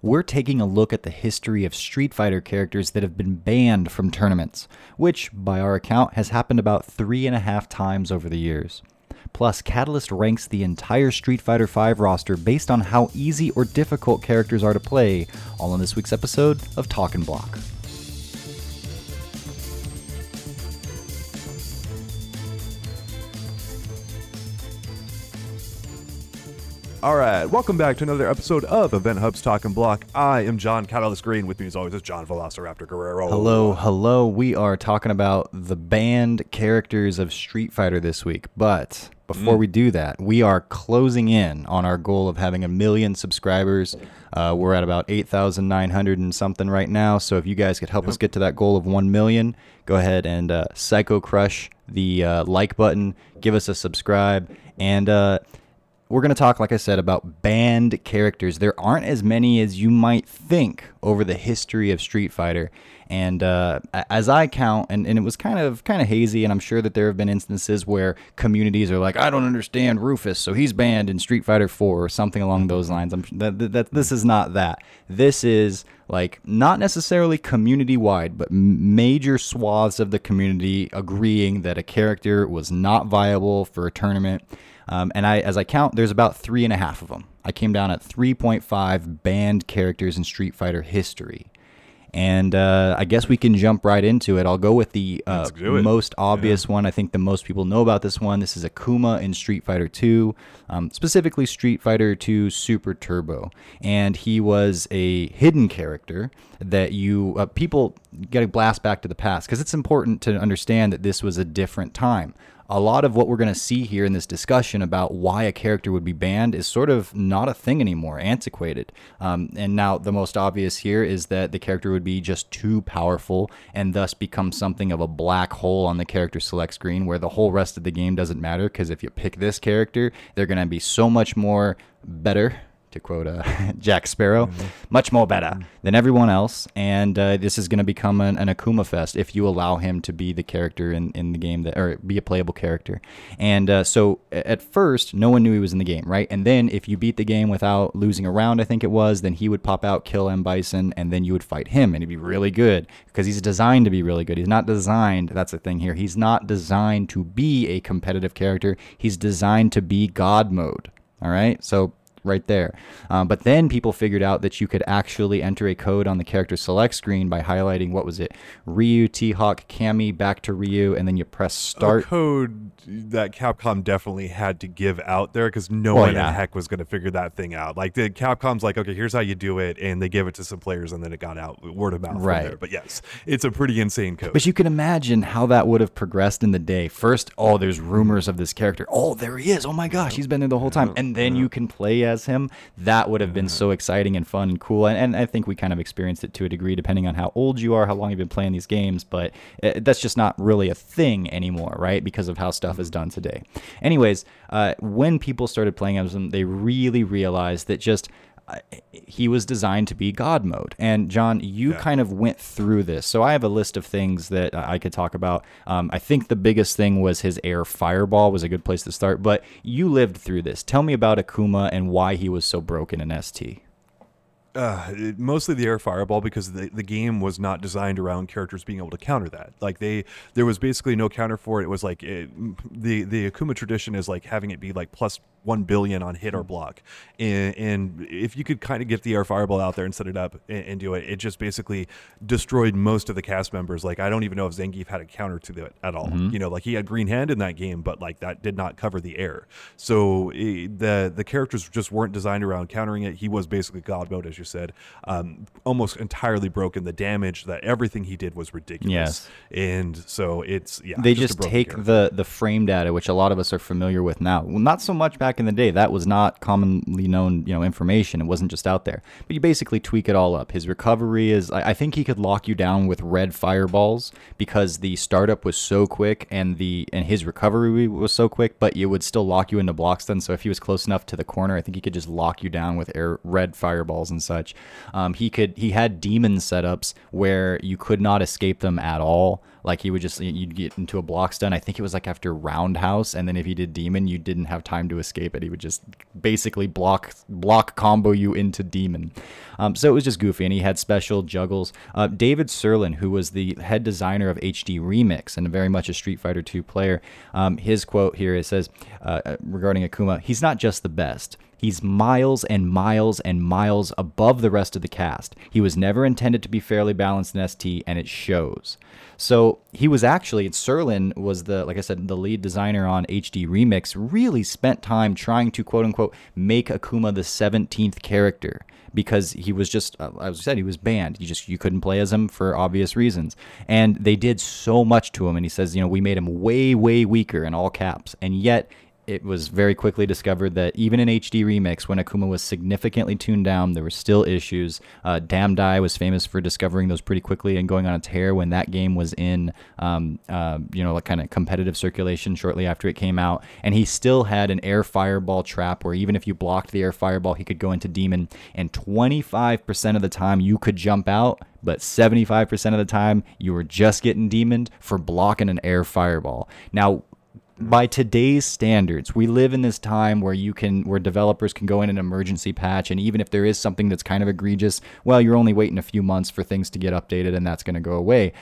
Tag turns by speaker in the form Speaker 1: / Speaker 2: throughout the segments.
Speaker 1: we're taking a look at the history of Street Fighter characters that have been banned from tournaments, which, by our account, has happened about three and a half times over the years. Plus, Catalyst ranks the entire Street Fighter V roster based on how easy or difficult characters are to play, all in this week's episode of Talkin' Block.
Speaker 2: All right, welcome back to another episode of EventHubs Talking Block. I am John Catalyst Green. With me, as always, is John Velociraptor Guerrero.
Speaker 1: Hello, hello. We are talking about the banned characters of Street Fighter this week. But before we do that, we are closing in on our goal of having a million subscribers. Uh, we're at about 8,900 and something right now. So if you guys could help us get to that goal of 1 million, go ahead and uh, psycho crush the uh, like button, give us a subscribe, and uh, we're going to talk, like I said, about banned characters. There aren't as many as you might think over the history of Street Fighter. And uh, as I count, and, and it was kind of kind of hazy, and I'm sure that there have been instances where communities are like, I don't understand Rufus, so he's banned in Street Fighter 4 or something along those lines. I'm that, that, that this is not that. This is like not necessarily community wide, but major swaths of the community agreeing that a character was not viable for a tournament. Um, and I, as I count, there's about three and a half of them. I came down at 3.5 banned characters in Street Fighter history. And uh, I guess we can jump right into it. I'll go with the uh,
Speaker 2: Let's do it.
Speaker 1: most obvious one. I think the most people know about this one. This is Akuma in Street Fighter 2, um, specifically Street Fighter 2 Super Turbo. And he was a hidden character that you uh, people get a blast back to the past because it's important to understand that this was a different time a lot of what we're going to see here in this discussion about why a character would be banned is sort of not a thing anymore, antiquated. Um, and now the most obvious here is that the character would be just too powerful and thus become something of a black hole on the character select screen where the whole rest of the game doesn't matter because if you pick this character, they're going to be so much more better to quote uh, Jack Sparrow, much more better than everyone else. And uh, this is going to become an, an Akuma Fest if you allow him to be the character in, in the game that, or be a playable character. And uh, so at first, no one knew he was in the game, right? And then if you beat the game without losing a round, I think it was, then he would pop out, kill M. Bison, and then you would fight him, and he'd be really good because he's designed to be really good. He's not designed, that's the thing here, he's not designed to be a competitive character, he's designed to be God mode. All right, so right there. Um, but then people figured out that you could actually enter a code on the character select screen by highlighting what was it, Ryu, T Hawk, Cammy, back to Ryu, and then you press
Speaker 2: A
Speaker 1: start.
Speaker 2: code that Capcom definitely had to give out there because no
Speaker 1: Well,
Speaker 2: one
Speaker 1: yeah.
Speaker 2: in heck was going to figure that thing out. Like the Capcom's like, okay, here's how you do it, and they give it to some players, and then it got out word of mouth.
Speaker 1: Right.
Speaker 2: there. But yes, it's a pretty insane code.
Speaker 1: But you can imagine how that would have progressed in the day. First, oh, there's rumors of this character. Oh, there he is. Oh my gosh, he's been there the whole time. And then you can play as him. That would have been so exciting and fun and cool. And, and I think we kind of experienced it to a degree, depending on how old you are, how long you've been playing these games. But uh, that's just not really a thing anymore, right? Because of how stuff is done today. Anyways, uh, when people started playing him, they really realized that just he was designed to be God mode. And John, you
Speaker 2: Yeah.
Speaker 1: kind of went through this. So I have a list of things that I could talk about. Um, I think the biggest thing was his air fireball was a good place to start. But you lived through this. Tell me about Akuma and why he was so broken in ST.
Speaker 2: uh, it- mostly the air fireball because the, the game was not designed around characters being able to counter that. Like they, there was basically no counter for it. It was like it, the the Akuma tradition is like having it be like plus one billion on hit or block, and, and if you could kind of get the air fireball out there and set it up and, and do it, it just basically destroyed most of the cast members. Like I don't even know if Zangief had a counter to it at all. You know, like he had green hand in that game, but like that did not cover the air. So eh, the the characters just weren't designed around countering it. He was basically God mode, as you said, um, almost entirely broken. The damage that everything he did was ridiculous.
Speaker 1: Yes.
Speaker 2: and so it's yeah.
Speaker 1: they
Speaker 2: a
Speaker 1: just take
Speaker 2: character.
Speaker 1: the the frame data, which a lot of us are familiar with now. Well, not so much back in the day. That was not commonly known, you know, information. It wasn't just out there. But you basically tweak it all up. His recovery is. I I think he could lock you down with red fireballs because the startup was so quick and the and his recovery was so quick. But it would still lock you into blocks. Then, so if he was close enough to the corner, I think he could just lock you down with air red fireballs and such. Um, he could. He had demon setups where you could not escape them at all. Like he would just you'd get into a block stun. I think it was like after roundhouse, and then if he did demon, you didn't have time to escape it. He would just basically block block combo you into demon. Um, so it was just goofy, and he had special juggles. Uh, David Sirlin, who was the head designer of HD Remix and very much a Street Fighter II player, um, his quote here it says uh, uh regarding Akuma, he's not just the best. He's miles and miles and miles above the rest of the cast. He was never intended to be fairly balanced in ST, and it shows. So he was actually, and Sirlin was the, like I said, the lead designer on HD Remix, really spent time trying to quote unquote make Akuma the 17th character because he was just, uh, as I said, he was banned. You just, you couldn't play as him for obvious reasons. And they did so much to him. And he says, you know, we made him way, way weaker in all caps. And yet it was very quickly discovered that even in HD Remix, when Akuma was significantly tuned down, there were still issues. Uh, Damdai was famous for discovering those pretty quickly and going on a tear when that game was in, um, uh, you know, like kind of competitive circulation shortly after it came out. And he still had an air fireball trap where even if you blocked the air fireball, he could go into demon. And 25% of the time you could jump out, but 75% of the time you were just getting demoned for blocking an air fireball. Now, by today's standards, we live in this time where you can where developers can go in an emergency patch and even if there is something that's kind of egregious, well, you're only waiting a few months for things to get updated and that's going to go away.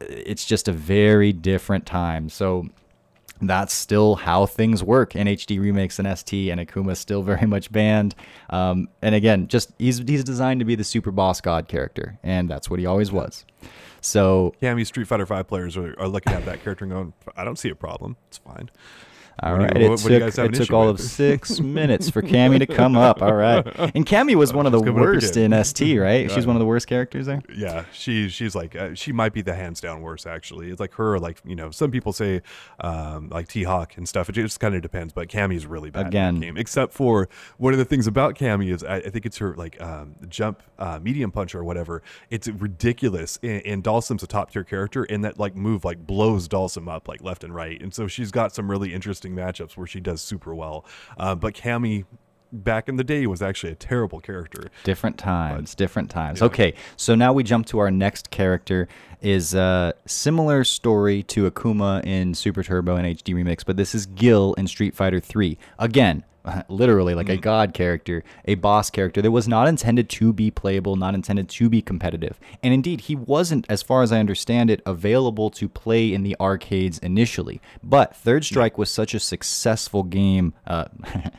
Speaker 1: It's just a very different time. So that's still how things work. in HD Remix and ST and Akuma still very much banned. Um, and again, just he's he's designed to be the super boss god character, and that's what he always was. So
Speaker 2: yeah, I mean, Street Fighter Five players are, are looking at that character and going, "I don't see a problem. It's fine."
Speaker 1: All right, you, it took, it took all with? of six minutes for Cammy to come up. All right, and Cammy was one of the worst in ST, right? She's one of the worst characters there.
Speaker 2: Yeah, she she's like uh, she might be the hands down worst actually. It's like her, like you know, some people say um, like T Hawk and stuff. It just kind of depends, but Cammy's really bad again. game, except for one of the things about Cammy is I, I think it's her like um, jump uh, medium punch or whatever. It's ridiculous, and, and Dhalsim's a top tier character, and that like move like blows Dhalsim up like left and right, and so she's got some really interesting matchups where she does super well. Uh, but Cammy back in the day was actually a terrible character.
Speaker 1: Different times, but, different times. Yeah. Okay, so now we jump to our next character. Is a similar story to Akuma in Super Turbo and HD Remix, but this is Gil in Street Fighter 3. Again, literally like mm. a god character, a boss character that was not intended to be playable, not intended to be competitive. And indeed, he wasn't, as far as I understand it, available to play in the arcades initially. But Third Strike was such a successful game. Uh,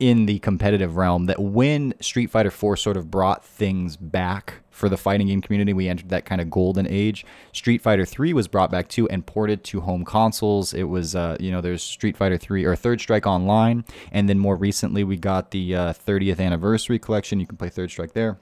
Speaker 1: in the competitive realm that when Street Fighter 4 sort of brought things back for the fighting game community, we entered that kind of golden age. Street Fighter 3 was brought back too and ported to home consoles. It was, uh, you know, there's Street Fighter 3 or Third Strike Online. And then more recently, we got the uh, 30th anniversary collection. You can play Third Strike there.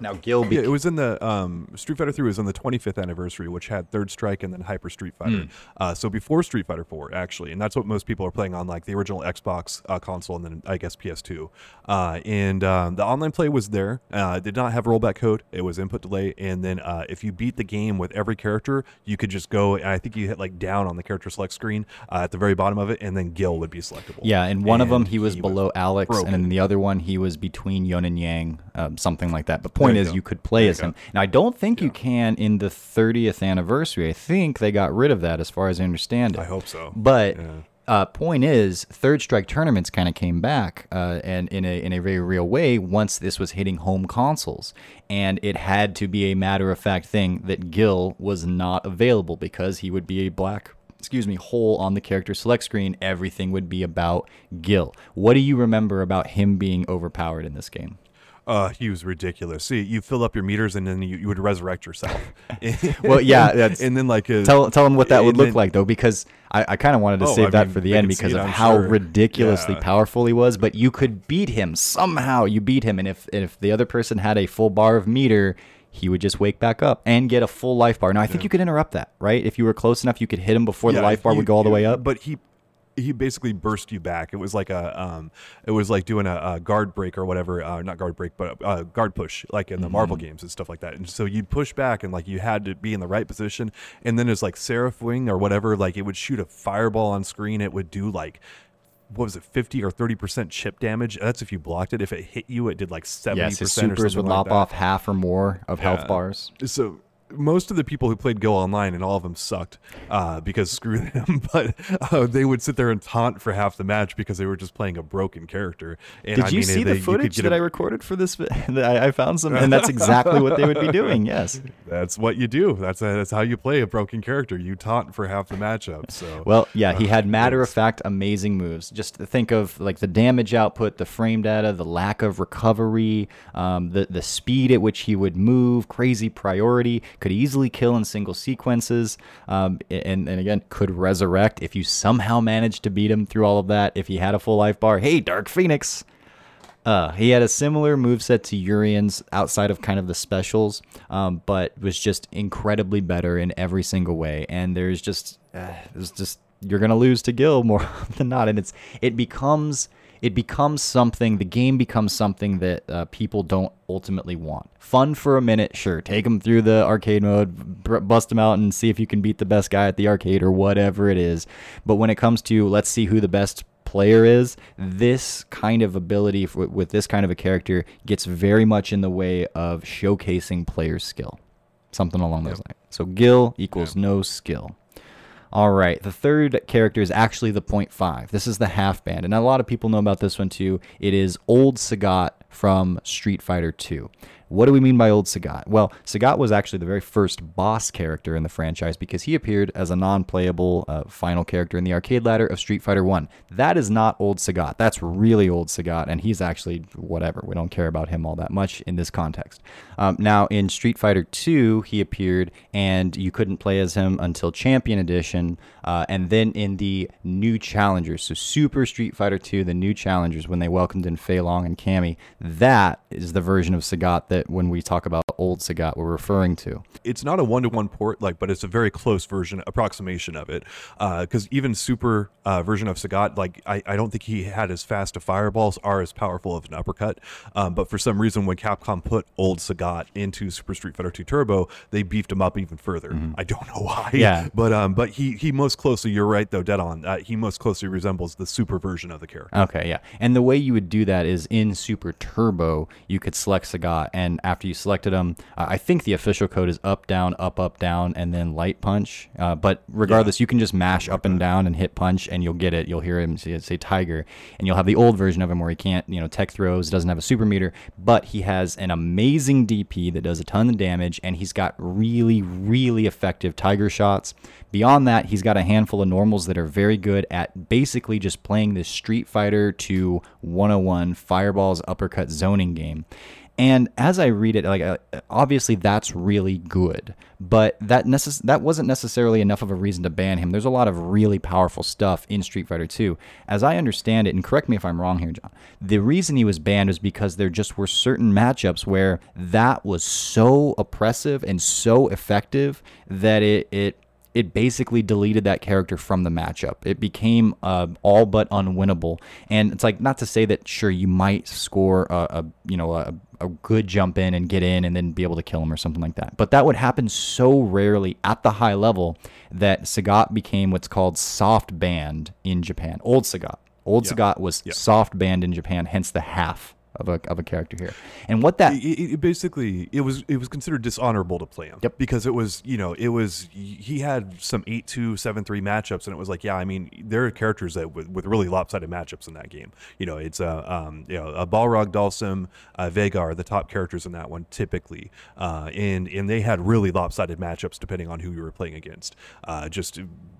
Speaker 1: Now Gil.
Speaker 2: Beca- yeah, it was in the um, Street Fighter Three was on the 25th anniversary, which had Third Strike and then Hyper Street Fighter. Mm. Uh, so before Street Fighter Four, actually, and that's what most people are playing on, like the original Xbox uh, console and then I guess PS2. Uh, and um, the online play was there. Uh, did not have rollback code. It was input delay, and then uh, if you beat the game with every character, you could just go. And I think you hit like down on the character select screen uh, at the very bottom of it, and then Gil would be selectable.
Speaker 1: Yeah, and one and of them he was he below was Alex, broken. and then the other one he was between Yun and Yang, um, something like that. But point is, you, you could play play as him. Now, I don't think yeah. you can in the 30th anniversary. I think they got rid of that, as far as I understand it. I
Speaker 2: hope so.
Speaker 1: But. Yeah. Uh, point is, third strike tournaments kind of came back, uh, and in a in a very real way once this was hitting home consoles, and it had to be a matter of fact thing that Gil was not available because he would be a black excuse me, hole on the character select screen, everything would be about Gil. What do you remember about him being overpowered in this game?
Speaker 2: Uh, he was ridiculous. See, you fill up your meters and then you, you would resurrect yourself.
Speaker 1: well, yeah,
Speaker 2: and then like a,
Speaker 1: tell tell them what that would look then, like though, because I, I kind of wanted to oh, save I that mean, for the end because of how sure. ridiculously yeah. powerful he was. But you could beat him somehow. You beat him, and if if the other person had a full bar of meter, he would just wake back up and get a full life bar. Now I think yeah. you could interrupt that, right? If you were close enough, you could hit him before yeah, the life bar would go all the way up.
Speaker 2: But he he basically burst you back. It was like a um, it was like doing a, a guard break or whatever, uh, not guard break, but a, a guard push, like in the mm-hmm. Marvel games and stuff like that. And so you'd push back, and like you had to be in the right position. And then it's like Seraph Wing or whatever, like it would shoot a fireball on screen. It would do like what was it, fifty or thirty percent chip damage? That's if you blocked it. If it hit you, it did like seventy yes,
Speaker 1: percent. Yes, supers would
Speaker 2: lop
Speaker 1: off half or more of yeah. health bars.
Speaker 2: So most of the people who played Go online and all of them sucked uh, because screw them. But uh, they would sit there and taunt for half the match because they were just playing a broken character. And
Speaker 1: Did
Speaker 2: I
Speaker 1: you
Speaker 2: mean,
Speaker 1: see
Speaker 2: they,
Speaker 1: the footage that I recorded for this? I, I found some, and that's exactly what they would be doing. Yes.
Speaker 2: That's what you do. That's that's how you play a broken character. You taunt for half the matchup. So
Speaker 1: well, yeah, he
Speaker 2: uh,
Speaker 1: had matter of fact amazing moves. Just think of like the damage output, the frame data, the lack of recovery, um, the the speed at which he would move, crazy priority, could easily kill in single sequences, um, and and again could resurrect if you somehow managed to beat him through all of that. If he had a full life bar, hey, Dark Phoenix. Uh, he had a similar move set to Urien's outside of kind of the specials, um, but was just incredibly better in every single way. And there's just, uh, there's just you're gonna lose to Gil more than not, and it's it becomes it becomes something. The game becomes something that uh, people don't ultimately want. Fun for a minute, sure. Take them through the arcade mode, b- bust them out, and see if you can beat the best guy at the arcade or whatever it is. But when it comes to let's see who the best player is, this kind of ability for, with this kind of a character gets very much in the way of showcasing player skill. Something along those lines. So Gil equals no skill. All right, the third character is actually the point five. This is the half band, and a lot of people know about this one too. It is Old Sagat from Street Fighter 2. What do we mean by Old Sagat? Well, Sagat was actually the very first boss character in the franchise because he appeared as a non-playable uh, final character in the arcade ladder of Street Fighter 1. That is not Old Sagat. That's really Old Sagat, and he's actually whatever. We don't care about him all that much in this context. Um, now, in Street Fighter 2, he appeared, and you couldn't play as him until Champion Edition, uh, and then in the new challengers, so Super Street Fighter 2, the new challengers, when they welcomed in Fei Long and Cammy, that is the version of Sagat that when we talk about old Sagat we're referring to.
Speaker 2: It's not a one to one port, like, but it's a very close version, approximation of it. Because uh, even super uh, version of Sagat, like, I, I don't think he had as fast a fireballs or as powerful of an uppercut. Um, but for some reason, when Capcom put old Sagat into Super Street Fighter 2 Turbo, they beefed him up even further. Mm-hmm. I don't know why.
Speaker 1: Yeah.
Speaker 2: But um, but he he most closely, you're right though, dead on. Uh, he most closely resembles the super version of the character.
Speaker 1: Okay, yeah. And the way you would do that is in Super Turbo, you could select Sagat, and after you selected him, uh, I think the official code is up, down, up, up, down, and then light punch. Uh, but regardless, yeah. you can just mash up and down and hit punch, and you'll get it. You'll hear him say, say Tiger, and you'll have the old version of him where he can't, you know, tech throws, doesn't have a super meter, but he has an amazing DP that does a ton of damage, and he's got really, really effective Tiger shots. Beyond that, he's got a handful of normals that are very good at basically just playing this Street Fighter 2 101 fireballs uppercut zoning game. And as I read it, like obviously that's really good, but that necess- that wasn't necessarily enough of a reason to ban him. There's a lot of really powerful stuff in Street Fighter 2. As I understand it, and correct me if I'm wrong here, John. The reason he was banned was because there just were certain matchups where that was so oppressive and so effective that it it it basically deleted that character from the matchup. It became uh, all but unwinnable. And it's like not to say that sure you might score a, a you know a, a, good jump in and get in and then be able to kill him or something like that. But that would happen so rarely at the high level that Sagat became what's called soft banned in Japan. Old Sagat. Old yep. Sagat was yep. soft banned in Japan, hence the half of a, of a character here. And what that
Speaker 2: it, it basically it was it was considered dishonorable to play him.
Speaker 1: Yep.
Speaker 2: Because it was you know it was he had some eight two seven three matchups and it was like yeah I mean there are characters that with, with really lopsided matchups in that game. You know it's a uh, um, you know a Balrog Dhalsim uh, Vega are the top characters in that one typically, uh, and and they had really lopsided matchups depending on who you were playing against. Uh, just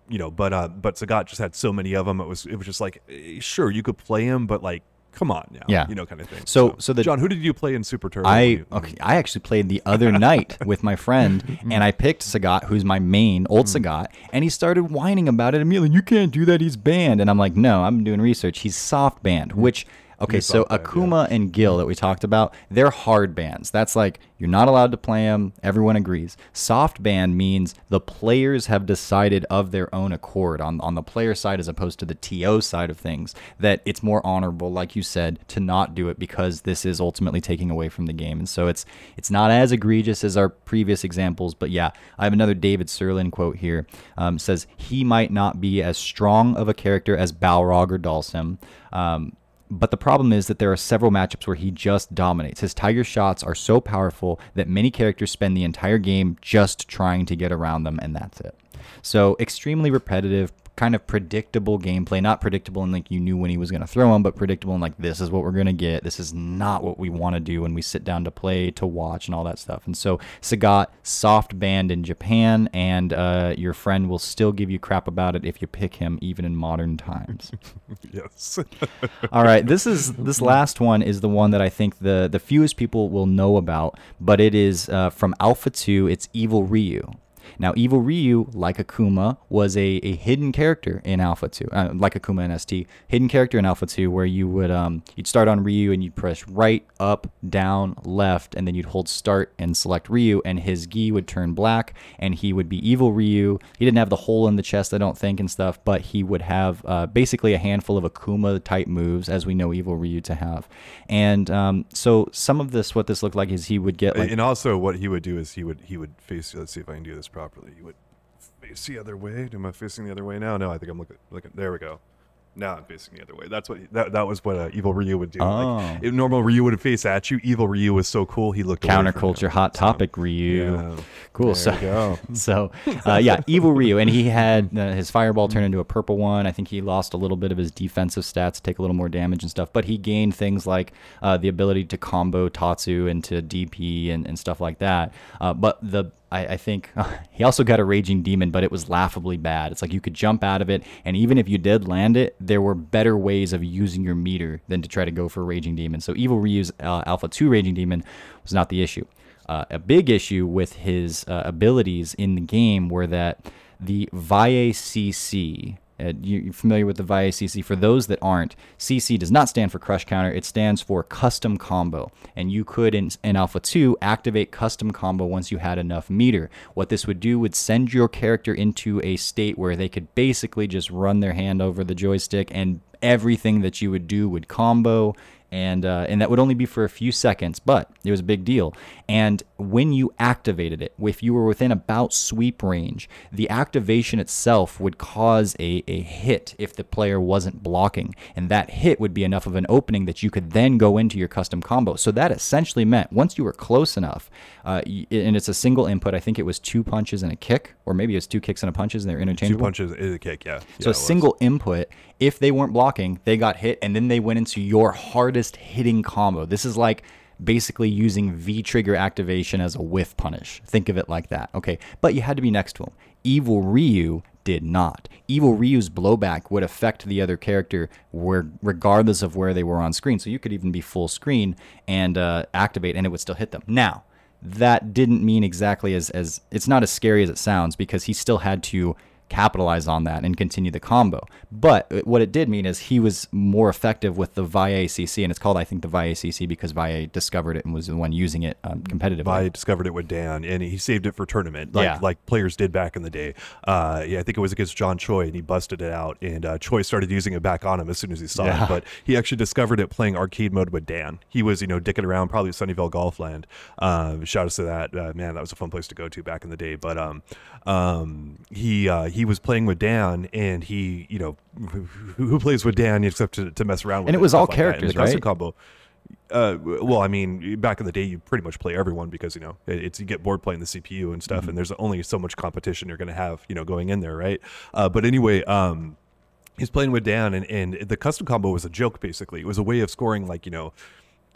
Speaker 2: you know, but uh, but Sagat just had so many of them. It was it was just like eh, sure you could play him, but like come on now.
Speaker 1: Yeah.
Speaker 2: You know, kind of thing.
Speaker 1: So, so, so the
Speaker 2: John, who did you play in Super Turbo?
Speaker 1: I okay, I actually played the other night with my friend, and I picked Sagat, who's my main old mm. Sagat, and he started whining about it immediately. You can't do that. He's banned, and I'm like, no, I'm doing research. He's soft banned, which Okay, so Akuma yeah. and Gil that we talked about, they're hard bans. That's like you're not allowed to play them. Everyone agrees. Soft ban means the players have decided of their own accord on on the player side as opposed to the TO side of things that it's more honorable, like you said, to not do it because this is ultimately taking away from the game. And so it's it's not as egregious as our previous examples, but yeah, I have another David Sirlin quote here. Um, says he might not be as strong of a character as Balrog or Dhalsim. Um, but the problem is that there are several matchups where he just dominates. His Tiger shots are so powerful that many characters spend the entire game just trying to get around them, and that's it. So, extremely repetitive, kind of predictable gameplay. Not predictable in like you knew when he was going to throw him, but predictable in like this is what we're going to get. This is not what we want to do when we sit down to play, to watch, and all that stuff. And so Sagat soft banned in Japan, and uh, your friend will still give you crap about it if you pick him, even in modern times.
Speaker 2: yes.
Speaker 1: all right, this is this last one is the one that I think the the fewest people will know about, but it is uh, from Alpha Two. It's Evil Ryu. Now, Evil Ryu, like Akuma, was a, a hidden character in Alpha 2, uh, like Akuma and ST, hidden character in Alpha 2, where you would um, you'd start on Ryu and you'd press right, up, down, left, and then you'd hold start and select Ryu, and his gi would turn black, and he would be Evil Ryu. He didn't have the hole in the chest, I don't think, and stuff, but he would have uh, basically a handful of Akuma type moves, as we know Evil Ryu to have. And um, so some of this, what this looked like, is he would get like,
Speaker 2: and also what he would do is he would he would face. Let's see if I can do this properly. He would face the other way. Am I facing the other way now? No, I think I'm looking. Looking. There we go. Now I'm facing the other way. That's what that, that was what uh, Evil Ryu would do.
Speaker 1: Oh.
Speaker 2: Like, if normal Ryu would face at you. Evil Ryu was so cool. He looked you.
Speaker 1: counterculture hot topic Ryu.
Speaker 2: yeah.
Speaker 1: Cool.
Speaker 2: There
Speaker 1: so,
Speaker 2: you go.
Speaker 1: so uh, yeah, evil Ryu, and he had uh, his fireball turn into a purple one. I think he lost a little bit of his defensive stats, take a little more damage and stuff, but he gained things like uh, the ability to combo Tatsu into DP and, and stuff like that. Uh, but the I, I think he also got a raging demon, but it was laughably bad. It's like you could jump out of it, and even if you did land it, there were better ways of using your meter than to try to go for raging demon. So evil Ryu's uh, Alpha Two raging demon was not the issue. Uh, a big issue with his uh, abilities in the game were that the Valle CC, Uh, you're familiar with the Valle CC. For those that aren't, CC does not stand for Crush Counter. It stands for Custom Combo. And you could, in, in Alpha 2, activate Custom Combo once you had enough meter. What this would do would send your character into a state where they could basically just run their hand over the joystick and everything that you would do would combo and uh, and that would only be for a few seconds, but it was a big deal. And when you activated it, if you were within about sweep range, the activation itself would cause a, a hit if the player wasn't blocking, and that hit would be enough of an opening that you could then go into your custom combo. So that essentially meant once you were close enough, uh, and it's a single input. I think it was two punches and a kick, or maybe it was two kicks and a punches, and they're interchangeable.
Speaker 2: Two punches is a kick. Yeah.
Speaker 1: So
Speaker 2: Yeah,
Speaker 1: a
Speaker 2: it was.
Speaker 1: single input, if they weren't blocking, they got hit, and then they went into your hardest hitting combo. This is like basically using V trigger activation as a whiff punish. Think of it like that. Okay. But you had to be next to him. Evil Ryu did not. Evil Ryu's blowback would affect the other character where regardless of where they were on screen. So you could even be full screen and uh, activate and it would still hit them. Now, that didn't mean exactly as as it's not as scary as it sounds because he still had to capitalize on that and continue the combo. But uh, what it did mean is he was more effective with the Valle CC, and it's called I think the Valle CC because Valle discovered it and was the one using it um, competitively.
Speaker 2: I discovered it with Dan, and he saved it for tournament, like
Speaker 1: Yeah.
Speaker 2: like players did back in the day. Uh, yeah, I think it was against John Choi, and he busted it out, and uh, Choi started using it back on him as soon as he saw
Speaker 1: Yeah.
Speaker 2: it. But he actually discovered it playing arcade mode with Dan. He was, you know, dicking around probably Sunnyvale Golfland. Um, shout out to that uh, man. That was a fun place to go to back in the day. But um, um, he uh, he was playing with Dan, and he, you know, who, who plays with Dan except to, to mess around with
Speaker 1: And it was all
Speaker 2: like
Speaker 1: characters,
Speaker 2: custom
Speaker 1: right?
Speaker 2: combo. Uh, well, I mean, back in the day, you pretty much play everyone because you know it's you get bored playing the CPU and stuff, and there's only so much competition you're going to have, you know, going in there, right? Uh, but anyway, um, he's playing with Dan, and, and the custom combo was a joke. Basically, it was a way of scoring like you know.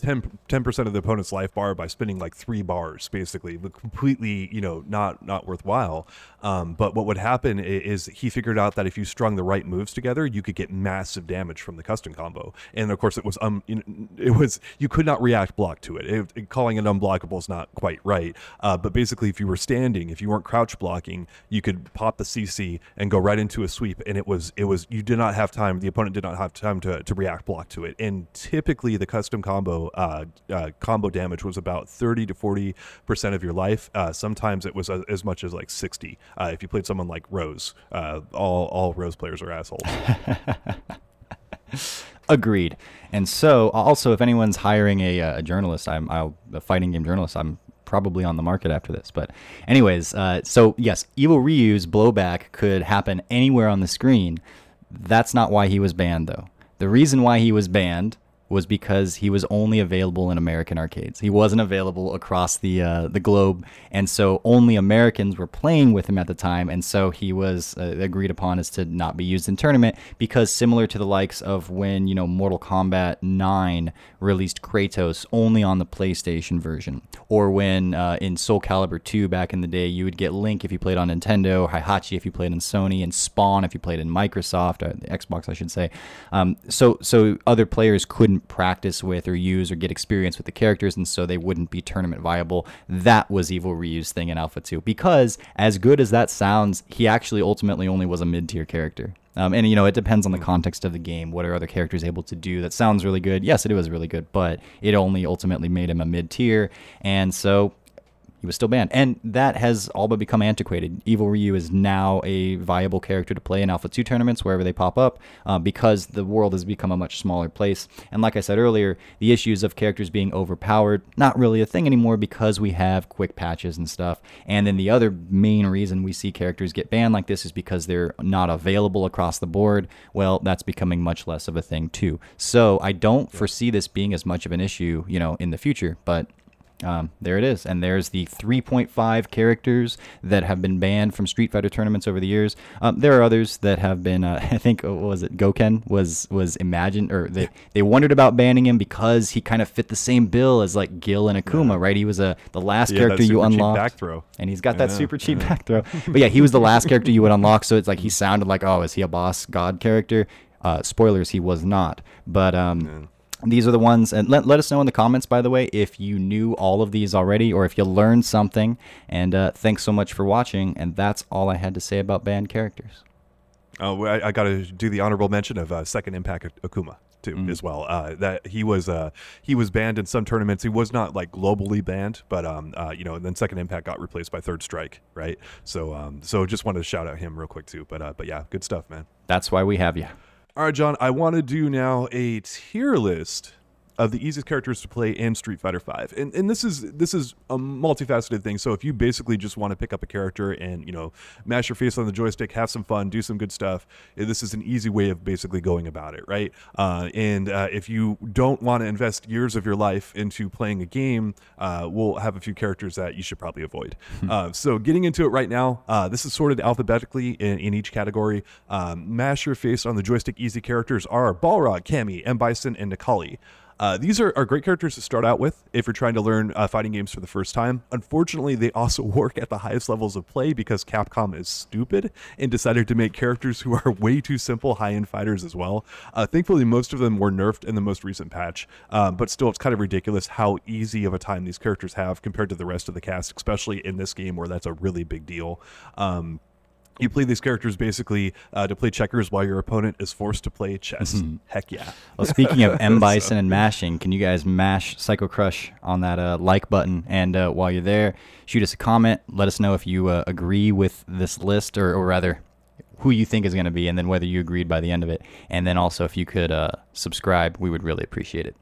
Speaker 2: 10 percent of the opponent's life bar by spinning like three bars, basically, completely, you know, not not worthwhile. Um, but what would happen is he figured out that if you strung the right moves together, you could get massive damage from the custom combo. And of course, it was um, you it was you could not react block to it. it, it- calling it unblockable is not quite right. Uh, but basically, if you were standing, if you weren't crouch blocking, you could pop the CC and go right into a sweep, and it was it was you did not have time. The opponent did not have time to to react block to it. And typically, the custom combo uh, uh, combo damage was about 30 to 40 percent of your life. Uh, sometimes it was a, as much as like 60. Uh, if you played someone like Rose, uh, all all Rose players are assholes.
Speaker 1: Agreed. And so, also, if anyone's hiring a, uh, a journalist, I'm I'll, a fighting game journalist. I'm probably on the market after this. But, anyways, uh, so yes, Evil Ryu's blowback could happen anywhere on the screen. That's not why he was banned, though. The reason why he was banned was because he was only available in American arcades. He wasn't available across the uh, the globe, and so only Americans were playing with him at the time. And so he was uh, agreed upon as to not be used in tournament because similar to the likes of when you know Mortal Kombat 9 released Kratos only on the PlayStation version, or when uh, in Soul Calibur 2 back in the day you would get Link if you played on Nintendo, Heihachi if you played on Sony, and Spawn if you played in Microsoft, or Xbox, I should say. Um, so so other players couldn't practice with or use or get experience with the characters, and so they wouldn't be tournament viable. That was Evil Ryu's thing in Alpha 2 because as good as that sounds, he actually ultimately only was a mid tier character. Um, and you know, it depends on the context of the game. What are other characters able to do? That sounds really good. Yes, it was really good, but it only ultimately made him a mid tier. And so he was still banned. And that has all but become antiquated. Evil Ryu is now a viable character to play in Alpha 2 tournaments wherever they pop up uh, because the world has become a much smaller place. And like I said earlier, the issues of characters being overpowered, not really a thing anymore because we have quick patches and stuff. And then the other main reason we see characters get banned like this is because they're not available across the board. Well, that's becoming much less of a thing too. So I don't foresee this being as much of an issue, you know, in the future, but um, there it is. And there's the 3.5 characters that have been banned from Street Fighter tournaments over the years. Um, there are others that have been, uh, I think, what was it, Gouken was was imagined, or they, they wondered about banning him because he kind of fit the same bill as like Gil and Akuma, yeah. right? He was a the last yeah, character you unlocked.
Speaker 2: back throw.
Speaker 1: And he's got that super cheap back throw. But yeah, he was the last character you would unlock. So it's like he sounded like, oh, is he a boss god character? Uh, spoilers, he was not. But um, these are the ones and let, let us know in the comments by the way if you knew all of these already or if you learned something. And uh, thanks so much for watching and that's all i had to say about banned characters.
Speaker 2: Oh i, I got to do the honorable mention of uh, second impact akuma too mm. as well. Uh, that he was uh, he was banned in some tournaments. He was not like globally banned but um, uh, you know and then second impact got replaced by third strike right? So um, so just wanted to shout out him real quick too. But uh, but yeah good stuff man.
Speaker 1: That's why we have you
Speaker 2: all right, John, I want to do now a tier list of the easiest characters to play in Street Fighter V. And and this is this is a multifaceted thing. So if you basically just want to pick up a character and you know mash your face on the joystick, have some fun, do some good stuff, eh, this is an easy way of basically going about it, right? Uh, and uh, if you don't want to invest years of your life into playing a game, uh, we'll have a few characters that you should probably avoid. Hmm. Uh, so getting into it right now, uh, this is sorted alphabetically in, in each category. Um, mash your face on the joystick easy characters are Balrog, Cammy, M Bison, and Necalli. Uh, these are, are great characters to start out with if you're trying to learn uh, fighting games for the first time. Unfortunately, they also work at the highest levels of play because Capcom is stupid and decided to make characters who are way too simple high end fighters as well. Uh, thankfully, most of them were nerfed in the most recent patch, um, but still, it's kind of ridiculous how easy of a time these characters have compared to the rest of the cast, especially in this game where that's a really big deal. Um, you play these characters basically uh, to play checkers while your opponent is forced to play chess. Mm-hmm. Heck yeah.
Speaker 1: Well, speaking of M Bison so. and mashing, can you guys mash Psycho Crush on that uh, like button? And uh, while you're there, shoot us a comment. Let us know if you uh, agree with this list, or, or rather, who you think is going to be, and then whether you agreed by the end of it. And then also, if you could uh, subscribe, we would really appreciate it.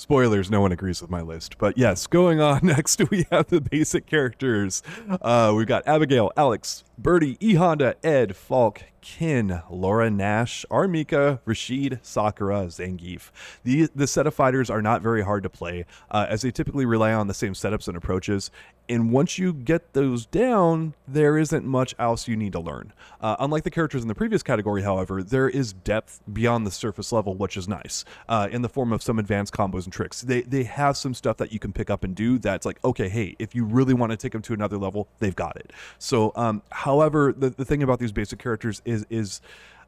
Speaker 2: Spoilers, no one agrees with my list. But yes, going on next, we have the basic characters. Uh, we've got Abigail, Alex, Birdie, E Honda, Ed, Falke, Ken, Laura Nash, R. Mika, Rashid, Sakura, Zangief. The, the set of fighters are not very hard to play, uh, as they typically rely on the same setups and approaches. And once you get those down, there isn't much else you need to learn. Uh, unlike the characters in the previous category, however, there is depth beyond the surface level, which is nice, uh, in the form of some advanced combos and tricks. They, they have some stuff that you can pick up and do that's like, okay, hey, if you really want to take them to another level, they've got it. So, um, however, the, the thing about these basic characters is is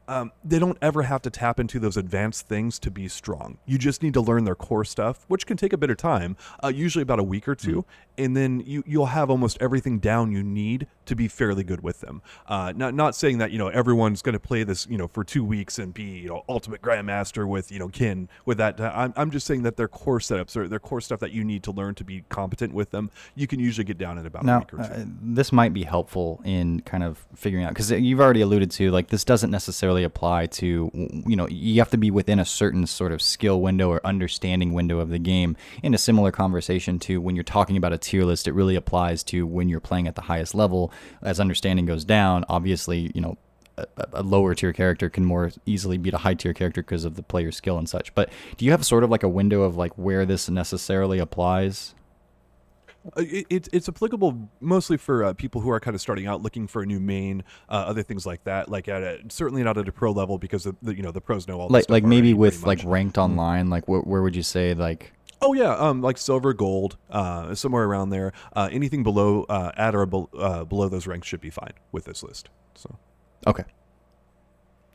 Speaker 2: um, they don't ever have to tap into those advanced things to be strong. You just need to learn their core stuff, which can take a bit of time, uh, usually about a week or 2 mm and then you you'll have almost everything down you need to be fairly good with them. Uh, not not saying that you know everyone's going to play this you know for two weeks and be you know ultimate grandmaster with you know kin with that. Uh, I'm I'm just saying that their core setups or their core stuff that you need to learn to be competent with them, you can usually get down in about
Speaker 1: now,
Speaker 2: a week or two.
Speaker 1: Uh, this might be helpful in kind of figuring out because you've already alluded to like this doesn't necessarily necessarily apply to you know you have to be within a certain sort of skill window or understanding window of the game in a similar conversation to when you're talking about a tier list it really applies to when you're playing at the highest level as understanding goes down obviously you know a, a lower tier character can more easily beat a high tier character because of the player skill and such. But do you have sort of like a window of like where this necessarily applies?
Speaker 2: Uh, It, it, it's applicable mostly for uh, people who are kind of starting out, looking for a new main, uh, other things like that. Like at a, certainly not at a pro level because the, the, you know the pros know all. this
Speaker 1: Like
Speaker 2: stuff
Speaker 1: like maybe with like.
Speaker 2: Mm-hmm.
Speaker 1: ranked online, like wh- where would you say like
Speaker 2: Oh yeah, um, like silver, gold, uh, somewhere around there. Uh, anything below, uh, at or bel uh, below those ranks should be fine with this list. So.
Speaker 1: okay.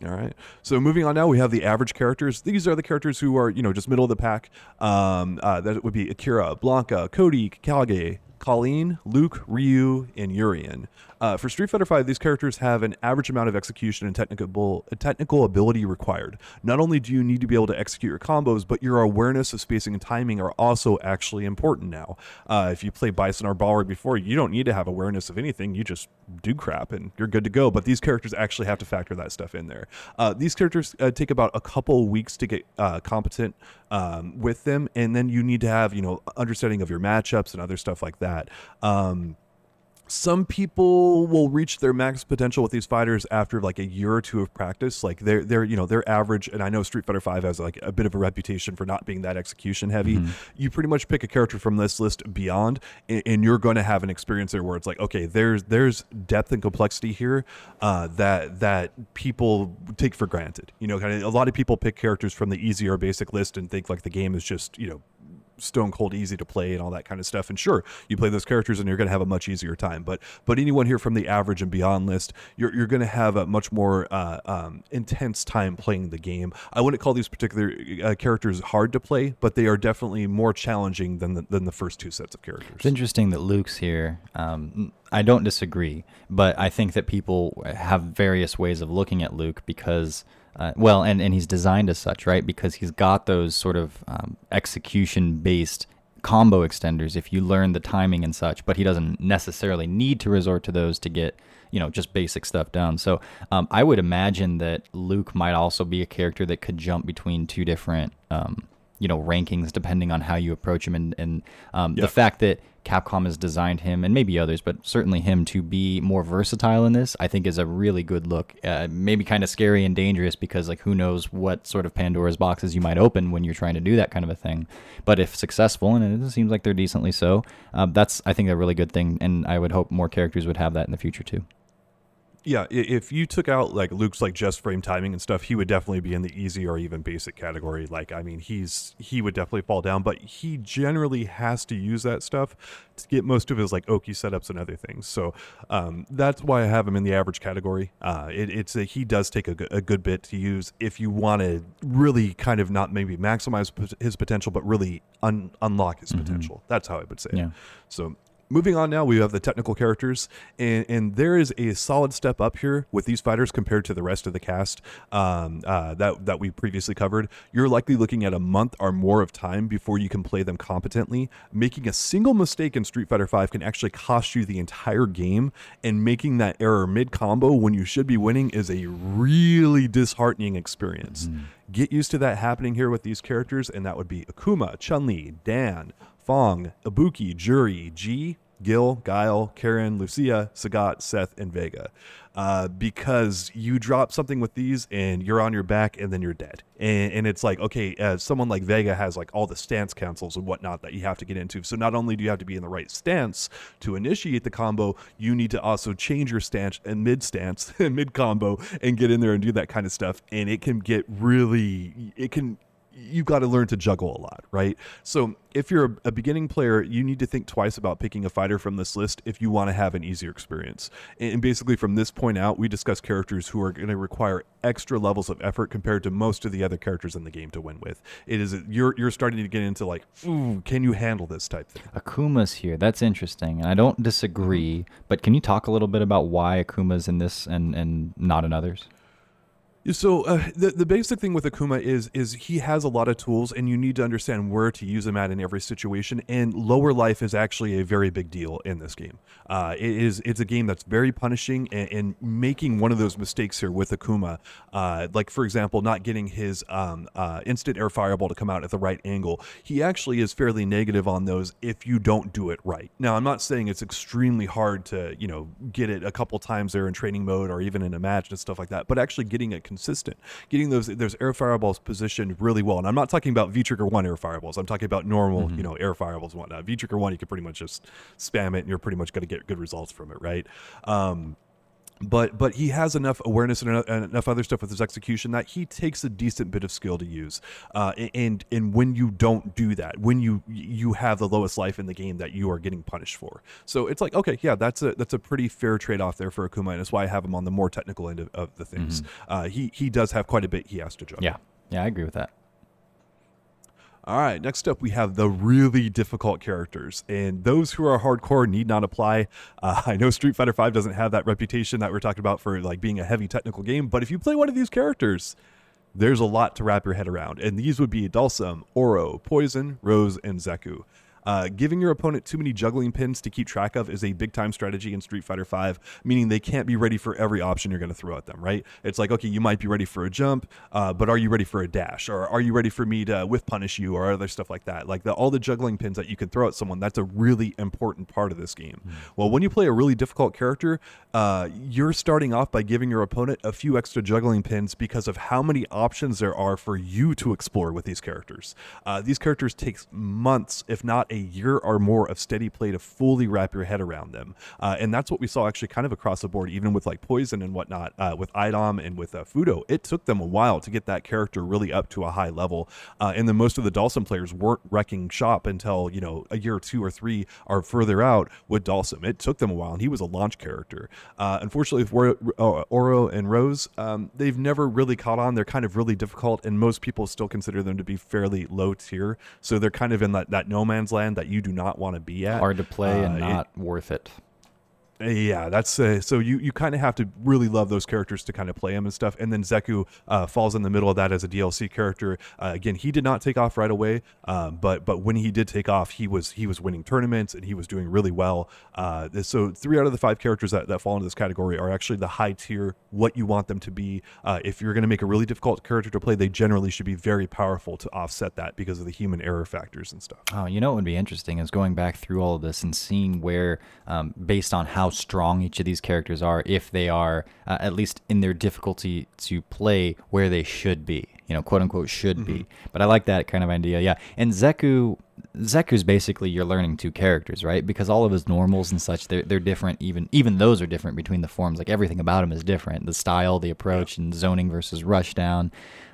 Speaker 2: All right. So moving on now, we have the average characters. These are the characters who are, you know, just middle of the pack. Um, uh, that would be Akira, Blanca, Cody, Kage, Kolin, Luke, Ryu, and Urien. Uh, for Street Fighter V, these characters have an average amount of execution and technical technical ability required. Not only do you need to be able to execute your combos, but your awareness of spacing and timing are also actually important now. Uh, if you play Bison or Balrog before, you don't need to have awareness of anything. You just do crap and you're good to go. But these characters actually have to factor that stuff in there. Uh, these characters uh, take about a couple weeks to get uh, competent um, with them, and then you need to have you know understanding of your matchups and other stuff like that. Um, some people will reach their max potential with these fighters after like a year or two of practice. Like they're they're you know they're average, and I know Street Fighter Five has like a bit of a reputation for not being that execution heavy. You pretty much pick a character from this list beyond, and, and you're going to have an experience there where it's like, okay, there's there's depth and complexity here uh, that that people take for granted. You know, kind of a lot of people pick characters from the easier basic list and think like the game is just you know stone cold easy to play and all that kind of stuff. And sure, you play those characters and you're going to have a much easier time. But but anyone here from the average and beyond list, you're you're going to have a much more uh, um, intense time playing the game. I wouldn't call these particular uh, characters hard to play, but they are definitely more challenging than the, than the first two sets of characters.
Speaker 1: It's interesting that Luke's here. Um, I don't disagree, but I think that people have various ways of looking at Luke because, uh, well, and, and he's designed as such, right? Because he's got those sort of um, execution based combo extenders if you learn the timing and such, but he doesn't necessarily need to resort to those to get, you know, just basic stuff down. So um, I would imagine that Luke might also be a character that could jump between two different. Um, you know rankings depending on how you approach him and and um,
Speaker 2: Yeah.
Speaker 1: the fact that Capcom has designed him and maybe others but certainly him to be more versatile in this I think is a really good look. Uh, maybe kind of scary and dangerous because like who knows what sort of Pandora's boxes you might open when you're trying to do that kind of a thing. But if successful and it seems like they're decently so uh, that's I think a really good thing and I would hope more characters would have that in the future too
Speaker 2: Yeah, if you took out like Luke's like just frame timing and stuff, he would definitely be in the easy or even basic category. Like, I mean, he's he would definitely fall down, but he generally has to use that stuff to get most of his like Oki setups and other things. So um, that's why I have him in the average category. Uh, it, it's a, he does take a, a good bit to use if you want to really kind of not maybe maximize his potential, but really un- unlock his potential. That's how I would say
Speaker 1: Yeah.
Speaker 2: it. So moving on now, we have the technical characters, and, and there is a solid step up here with these fighters compared to the rest of the cast um, uh, that that we previously covered. You're likely looking at a month or more of time before you can play them competently. Making a single mistake in Street Fighter V can actually cost you the entire game, and making that error mid combo when you should be winning is a really disheartening experience. Get used to that happening here with these characters, and that would be Akuma, Chun Li, Dan, F.A.N.G, Ibuki, Juri, G, Gil, Guile, Karin, Lucia, Sagat, Seth, and Vega. Uh, because you drop something with these and you're on your back and then you're dead. And, and it's like, okay, uh, someone like Vega has like all the stance cancels and whatnot that you have to get into. So not only do you have to be in the right stance to initiate the combo, you need to also change your stance and mid stance and mid combo and get in there and do that kind of stuff. And it can get really, it can, you've got to learn to juggle a lot, right? So if you're a, a beginning player, you need to think twice about picking a fighter from this list if you want to have an easier experience. And, and basically, from this point out, we discuss characters who are going to require extra levels of effort compared to most of the other characters in the game to win with. It is you're you're starting to get into like, ooh, can you handle this type thing?
Speaker 1: Akuma's here. That's interesting, and I don't disagree. But can you talk a little bit about why Akuma's in this and and not in others?
Speaker 2: So uh, the the basic thing with Akuma is is he has a lot of tools, and you need to understand where to use them at in every situation. And lower life is actually a very big deal in this game. Uh, it is it's a game that's very punishing, and, and making one of those mistakes here with Akuma, uh, like for example, not getting his um, uh, instant air fireball to come out at the right angle, he actually is fairly negative on those if you don't do it right. Now, I'm not saying it's extremely hard to you know get it a couple times there in training mode or even in a match and stuff like that, but actually getting it consistent, getting those those air fireballs positioned really well. And I'm not talking about V Trigger One air fireballs. I'm talking about normal, mm-hmm. you know, air fireballs and whatnot. V Trigger One, you can pretty much just spam it, and you're pretty much going to get good results from it, right? Um, but but he has enough awareness and enough other stuff with his execution that he takes a decent bit of skill to use. Uh, and and when you don't do that, when you you have the lowest life in the game that you are getting punished for, so it's like okay, yeah, that's a that's a pretty fair trade off there for Akuma, and that's why I have him on the more technical end of, of the things. Mm-hmm. Uh, he he does have quite a bit he has to juggle.
Speaker 1: Yeah, yeah, I agree with that.
Speaker 2: All right, next up we have the really difficult characters, and those who are hardcore need not apply. Uh, I know Street Fighter V doesn't have that reputation that we're talking about for like being a heavy technical game, but if you play one of these characters, there's a lot to wrap your head around, and these would be Dhalsim, Oro, Poison, Rose, and Zeku. Uh, giving your opponent too many juggling pins to keep track of is a big time strategy in Street Fighter V, meaning they can't be ready for every option you're going to throw at them, right? It's like, okay, you might be ready for a jump, uh, but are you ready for a dash? Or are you ready for me to whiff punish you or other stuff like that? Like the, all the juggling pins that you can throw at someone, that's a really important part of this game. Mm. Well, when you play a really difficult character, uh, you're starting off by giving your opponent a few extra juggling pins because of how many options there are for you to explore with these characters. Uh, these characters take months, if not a year or more of steady play to fully wrap your head around them. Uh, and that's what we saw actually kind of across the board, even with like Poison and whatnot, uh, with Idom and with uh, Fuudo. It took them a while to get that character really up to a high level. Uh, and then most of the Dhalsim players weren't wrecking shop until, you know, a year or two or three or further out with Dhalsim. It took them a while, and he was a launch character. Uh, unfortunately, with uh, Oro and Rose, um, they've never really caught on. They're kind of really difficult, and most people still consider them to be fairly low tier. So they're kind of in that, that no man's land that you do not want to be at.
Speaker 1: Hard to play uh, and not it, worth it.
Speaker 2: Yeah, that's uh, so you you kind of have to really love those characters to kind of play them and stuff. And then Zeku uh, falls in the middle of that as a DLC character. Uh, again, he did not take off right away, um, but but when he did take off, he was he was winning tournaments and he was doing really well. Uh, so three out of the five characters that, that fall into this category are actually the high tier, what you want them to be. Uh, if you're going to make a really difficult character to play, they generally should be very powerful to offset that because of the human error factors and stuff.
Speaker 1: Oh, you know what would be interesting is going back through all of this and seeing where, um, based on how how strong each of these characters are if they are uh, at least in their difficulty to play where they should be you know quote unquote should mm-hmm. be but i like that kind of idea yeah and zeku zeku's basically you're learning two characters right because all of his normals and such they're, they're different even even those are different between the forms like everything about him is different the style the approach and zoning versus rushdown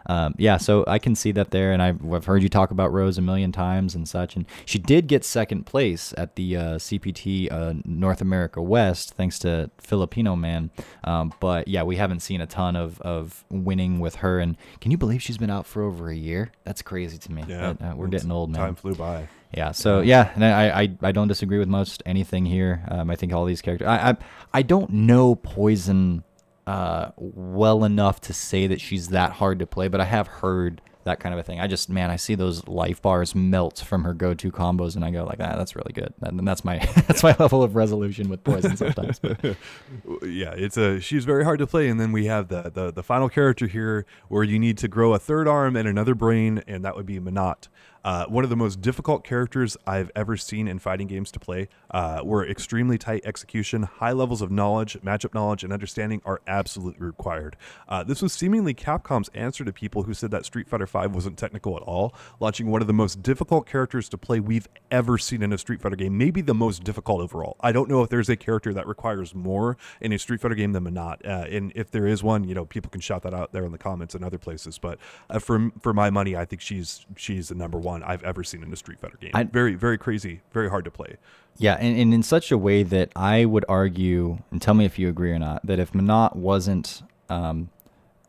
Speaker 1: um, yeah, so I can see that there, and I've, I've, heard you talk about Rose a million times and such. And she did get second place at the uh, CPT uh, North America West, thanks to Filipino man. Um, but yeah, we haven't seen a ton of, of winning with her. And can you believe she's been out for over a year? That's crazy to me.
Speaker 2: Yeah,
Speaker 1: but, uh, we're getting old, man.
Speaker 2: Time flew by.
Speaker 1: Yeah. So yeah, I, I I don't disagree with most anything here. Um, I think all these characters. I, I I don't know Poison uh, well enough to say that she's that hard to play, but I have heard that kind of a thing. I just man, I see those life bars melt from her go-to combos, and I go like, ah, that's really good. And that's my that's my level of resolution with poison sometimes.
Speaker 2: yeah, it's a she's very hard to play, and then we have the, the the final character here where you need to grow a third arm and another brain, and that would be Menat. Uh, one of the most difficult characters I've ever seen in fighting games to play. Uh, where extremely tight execution, high levels of knowledge, matchup knowledge, and understanding are absolutely required. Uh, this was seemingly Capcom's answer to people who said that Street Fighter V wasn't technical at all, launching one of the most difficult characters to play we've ever seen in a Street Fighter game, maybe the most difficult overall. I don't know if there's a character that requires more in a Street Fighter game than Menat. Uh, and if there is one, you know, people can shout that out there in the comments and other places. But uh, for for my money, I think she's she's the number one one I've ever seen in a Street Fighter game. I, very, very crazy, very hard to play.
Speaker 1: Yeah, and, and in such a way that I would argue, and tell me if you agree or not, that if Menat wasn't um,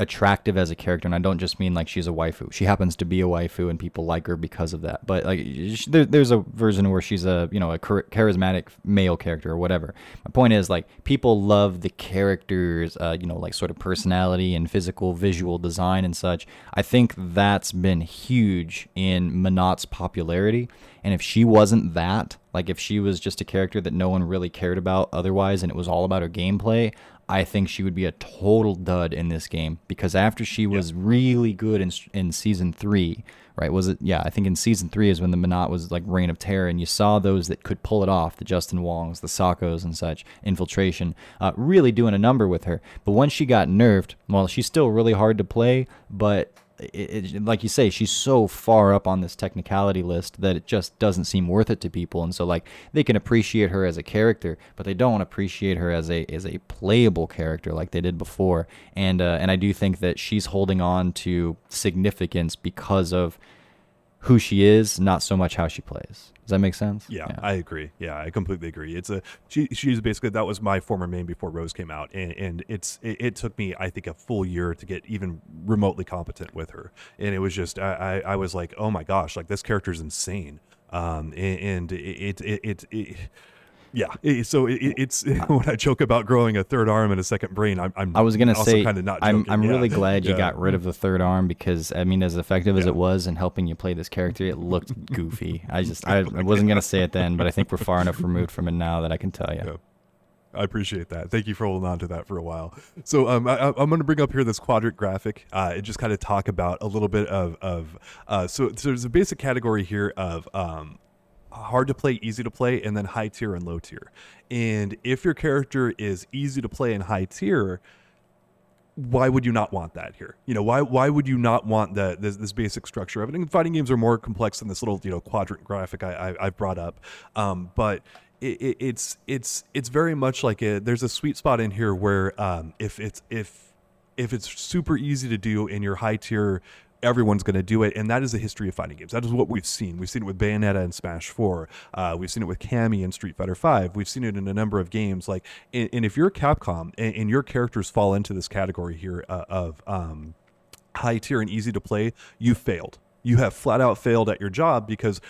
Speaker 1: attractive as a character, and I don't just mean like she's a waifu. She happens to be a waifu, and people like her because of that. But like, she, there, there's a version where she's a you know a charismatic male character or whatever. My point is like people love the characters, uh, you know, like sort of personality and physical, visual design and such. I think that's been huge in Menat's popularity. And if she wasn't that, like if she was just a character that no one really cared about otherwise, and it was all about her gameplay, I think she would be a total dud in this game because after she was really good in in season three, right? Was it? Yeah, I think in season three is when the Menat was like Reign of Terror, and you saw those that could pull it off, the Justin Wongs, the Sakos, and such, infiltration, uh, really doing a number with her. But once she got nerfed, well, she's still really hard to play, but it, it, like you say, she's so far up on this technicality list that it just doesn't seem worth it to people. And so, like, they can appreciate her as a character, but they don't appreciate her as a as a playable character like they did before. And uh, and I do think that she's holding on to significance because of who she is, not so much how she plays. Does that make sense?
Speaker 2: Yeah, yeah, I agree. Yeah, I completely agree. It's a she. She's basically that was my former main before Rose came out, and, and it's it, it, took me I think a full year to get even remotely competent with her, and it was just I I, I was like oh my gosh like this character is insane, um and, and it, it, it, it yeah. So it, it's when I joke about growing a third arm and a second brain, I'm, I'm
Speaker 1: i was gonna say kind of not. Joking. I'm I'm yeah. really glad you yeah. got rid of the third arm because I mean, as effective as yeah. it was in helping you play this character, it looked goofy. I just I, I, wasn't gonna say it then, but I think we're far enough removed from it now that I can tell you.
Speaker 2: I appreciate that. Thank you for holding on to that for a while. So um, I, am going to bring up here this quadrant graphic uh, and just kind of talk about a little bit of, of uh, so, so, there's a basic category here of um, hard to play, easy to play, and then high tier and low tier. And if your character is easy to play and high tier, why would you not want that here? You know, why why would you not want the this, this basic structure of it? And fighting games are more complex than this little you know quadrant graphic I, I have brought up, um, but. It, it, it's it's it's very much like a, there's a sweet spot in here where um, if it's if if it's super easy to do in your high tier everyone's going to do it, and that is the history of fighting games. That is what we've seen. We've seen it with Bayonetta and Smash Four. Uh, we've seen it with Cammy and Street Fighter Five. We've seen it in a number of games. Like, and, and if you're Capcom and, and, your characters fall into this category here uh, of um, high tier and easy to play, you failed. You have flat out failed at your job because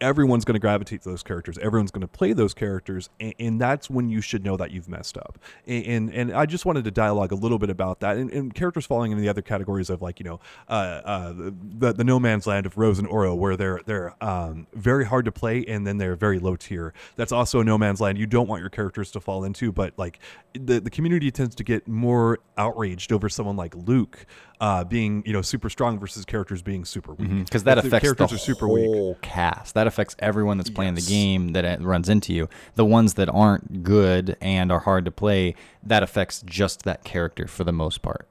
Speaker 2: everyone's going to gravitate to those characters. Everyone's going to play those characters, and, and, that's when you should know that you've messed up. And, and, and I just wanted to dialogue a little bit about that. And, and characters falling into the other categories of like you know uh, uh, the the no man's land of Rose and Oro, where they're they're um, very hard to play, and then they're very low tier. That's also a no man's land you don't want your characters to fall into, but like the the community tends to get more outraged over someone like Luke uh, being you know super strong versus characters being super weak
Speaker 1: because mm-hmm. that if affects the, characters the are super whole weak. cast. That affects everyone that's playing yes. the game that it runs into you. The ones that aren't good and are hard to play, that affects just that character for the most part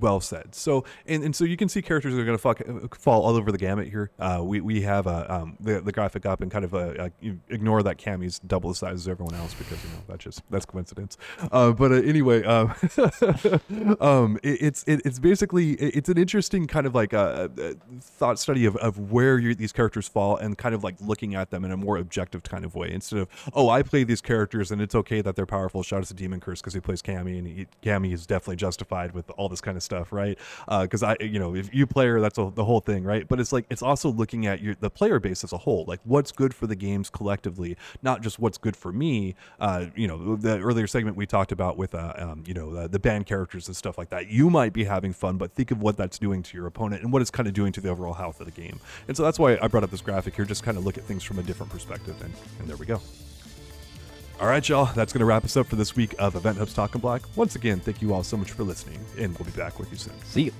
Speaker 2: well said. So and, and so you can see characters are going to fall all over the gamut here. Uh, we we have uh, um, the the graphic up and kind of uh, ignore that Cammy's double the size as everyone else because you know that's just that's coincidence. Uh, but uh, anyway, um, um, it, it's it, it's basically it's an interesting kind of like a, a thought study of, of where these characters fall and kind of like looking at them in a more objective kind of way instead of oh I play these characters and it's okay that they're powerful. Shout out to Demon Curse because he plays Cammy and he, Cammy is definitely justified with all this kind of of stuff, right? Because uh, I, you know, if you player, that's a, the whole thing, right? But it's like it's also looking at your the player base as a whole, like what's good for the games collectively, not just what's good for me. Uh, you know, the earlier segment we talked about with, uh, um, you know, the, the banned characters and stuff like that. You might be having fun, but think of what that's doing to your opponent and what it's kind of doing to the overall health of the game. And so that's why I brought up this graphic here, just kind of look at things from a different perspective. And, and there we go. All right, y'all. That's going to wrap us up for this week of EventHubs Talking Back. Once again, thank you all so much for listening, and we'll be back with you soon.
Speaker 1: See you.